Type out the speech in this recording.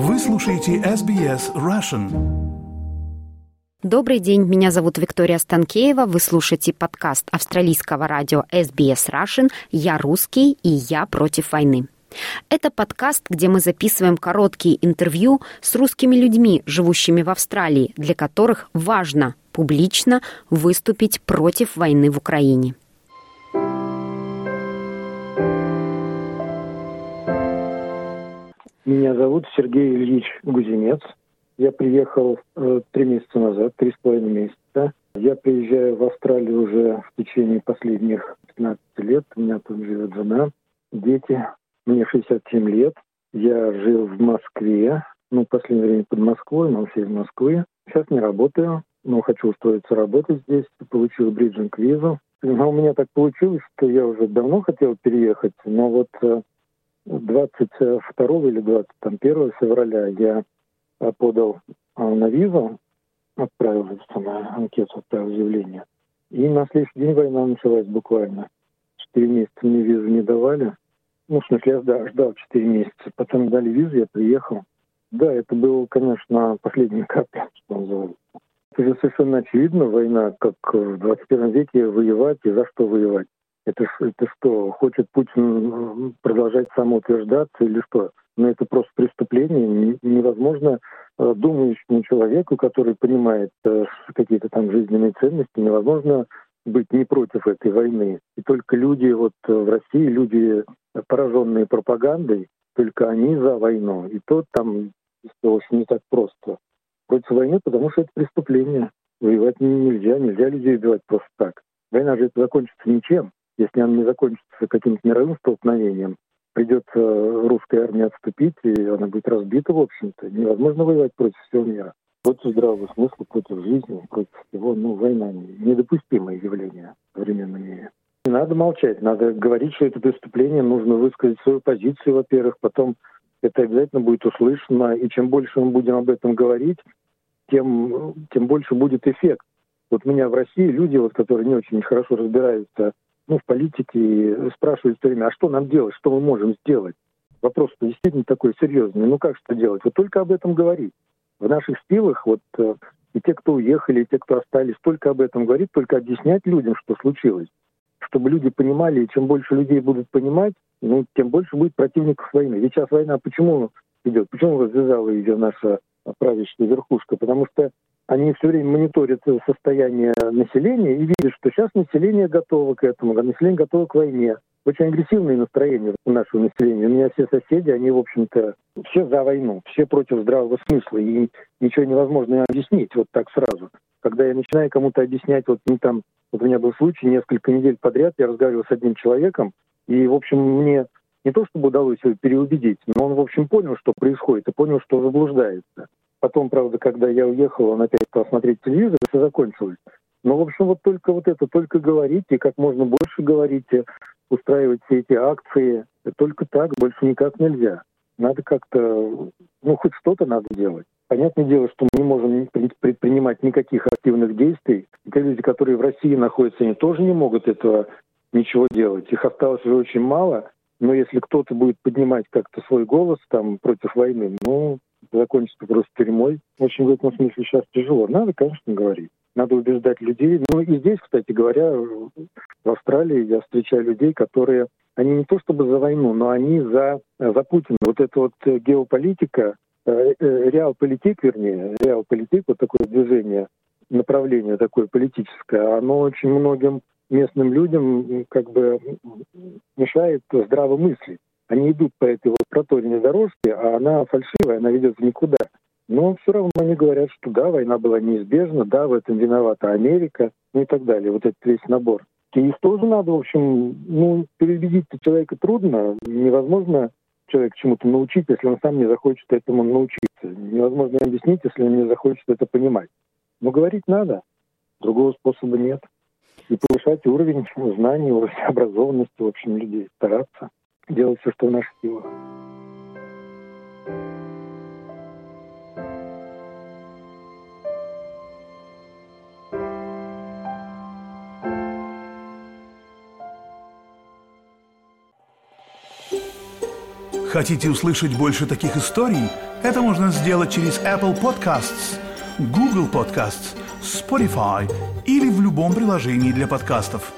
Вы слушаете SBS Russian. Добрый день, меня зовут Виктория Станкеева. Вы слушаете подкаст австралийского радио SBS Russian «Я русский и я против войны». Это подкаст, где мы записываем короткие интервью с русскими людьми, живущими в Австралии, для которых важно публично выступить против войны в Украине. Меня зовут Сергей Ильич Гузинец. Я приехал э, три месяца назад, три с половиной месяца. Я приезжаю в Австралию уже в течение последних 15 лет. У меня там живет жена, дети. Мне 67 лет. Я жил в Москве, ну, в последнее время под Москвой, но все из Москвы. Сейчас не работаю, но хочу устроиться работать здесь. Получил бриджинг-визу. Но у меня так получилось, что я уже давно хотел переехать, но вот 22 или 21 февраля я подал а, на визу, отправил на анкету, отправил заявление. И на следующий день война началась буквально. Четыре месяца мне визу не давали. Ну, в смысле, я ждал, четыре месяца. Потом дали визу, я приехал. Да, это был, конечно, последний капля, что называется. Это же совершенно очевидно, война, как в 21 веке воевать и за что воевать. Это, это что, хочет Путин продолжать самоутверждаться или что? Но это просто преступление. Невозможно э, думающему человеку, который понимает э, какие-то там жизненные ценности, невозможно быть не против этой войны. И только люди вот в России, люди, пораженные пропагандой, только они за войну. И то там все не так просто. Против войны, потому что это преступление. Воевать нельзя, нельзя людей убивать просто так. Война же это закончится ничем если она не закончится каким-то мировым столкновением, придется русская армия отступить, и она будет разбита, в общем-то. Невозможно воевать против всего мира. Против здравого смысла, против жизни, против всего. Ну, война — недопустимое явление в современном мире. Не надо молчать, надо говорить, что это преступление, нужно высказать свою позицию, во-первых, потом это обязательно будет услышано, и чем больше мы будем об этом говорить, тем, тем больше будет эффект. Вот у меня в России люди, вот, которые не очень хорошо разбираются ну, в политике спрашивают все время, а что нам делать, что мы можем сделать? Вопрос действительно такой серьезный. Ну как что делать? Вот только об этом говорить. В наших силах вот э, и те, кто уехали, и те, кто остались, только об этом говорить, только объяснять людям, что случилось. Чтобы люди понимали, и чем больше людей будут понимать, ну, тем больше будет противников войны. Ведь сейчас война почему идет? Почему развязала ее наша правящая верхушка? Потому что они все время мониторят состояние населения и видят, что сейчас население готово к этому, а население готово к войне. Очень агрессивные настроения у нашего населения. У меня все соседи, они, в общем-то, все за войну, все против здравого смысла. И ничего невозможно объяснить вот так сразу. Когда я начинаю кому-то объяснять, вот, ну, там, вот у меня был случай, несколько недель подряд я разговаривал с одним человеком, и, в общем, мне не то чтобы удалось его переубедить, но он, в общем, понял, что происходит, и понял, что заблуждается. Потом, правда, когда я уехал, он опять стал смотреть телевизор, все закончилось. Но, в общем, вот только вот это, только говорите, как можно больше говорите, устраивать все эти акции. Только так, больше никак нельзя. Надо как-то, ну, хоть что-то надо делать. Понятное дело, что мы не можем предпринимать никаких активных действий. Те люди, которые в России находятся, они тоже не могут этого ничего делать. Их осталось уже очень мало. Но если кто-то будет поднимать как-то свой голос там против войны, ну, закончится просто тюрьмой. Очень в этом смысле сейчас тяжело. Надо, конечно, говорить. Надо убеждать людей. Ну и здесь, кстати говоря, в Австралии я встречаю людей, которые, они не то чтобы за войну, но они за, за Путина. Вот эта вот геополитика, э, э, реал-политик, вернее, реал-политик, вот такое движение, направление такое политическое, оно очень многим местным людям как бы мешает здраво мыслить. Они идут по этой вот проторенной дорожке, а она фальшивая, она ведет в никуда. Но все равно они говорят, что да, война была неизбежна, да, в этом виновата Америка, ну и так далее. Вот этот весь набор. И их тоже надо, в общем, ну, переубедить человека трудно, невозможно человек чему-то научить, если он сам не захочет этому научиться. Невозможно объяснить, если он не захочет это понимать. Но говорить надо, другого способа нет. И повышать уровень знаний, уровень образованности, в общем, людей, стараться делать все, что в наших силах. Хотите услышать больше таких историй? Это можно сделать через Apple Podcasts, Google Podcasts, Spotify или в любом приложении для подкастов –